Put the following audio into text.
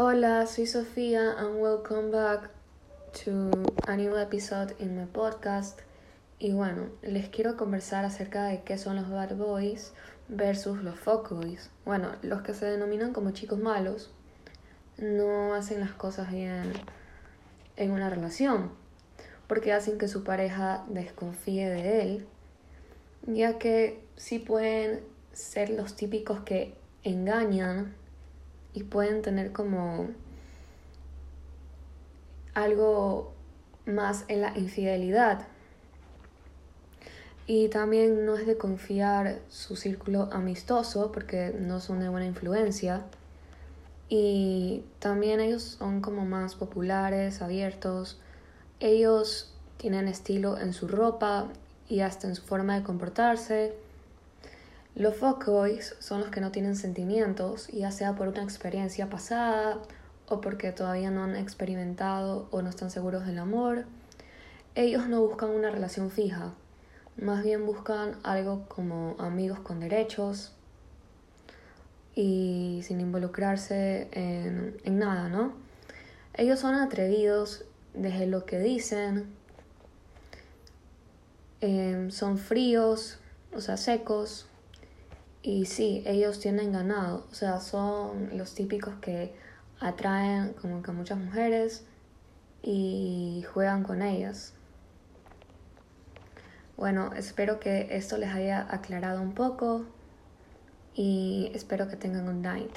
Hola, soy Sofía and welcome back to a new episode in my podcast. Y bueno, les quiero conversar acerca de qué son los bad boys versus los fuckboys. Bueno, los que se denominan como chicos malos no hacen las cosas bien en una relación, porque hacen que su pareja desconfíe de él, ya que sí pueden ser los típicos que engañan y pueden tener como algo más en la infidelidad. Y también no es de confiar su círculo amistoso porque no son de buena influencia. Y también ellos son como más populares, abiertos. Ellos tienen estilo en su ropa y hasta en su forma de comportarse. Los fuckboys son los que no tienen sentimientos, ya sea por una experiencia pasada o porque todavía no han experimentado o no están seguros del amor. Ellos no buscan una relación fija, más bien buscan algo como amigos con derechos y sin involucrarse en, en nada, ¿no? Ellos son atrevidos desde lo que dicen, em, son fríos, o sea, secos, y sí, ellos tienen ganado, o sea, son los típicos que atraen como que a muchas mujeres y juegan con ellas. Bueno, espero que esto les haya aclarado un poco y espero que tengan un night.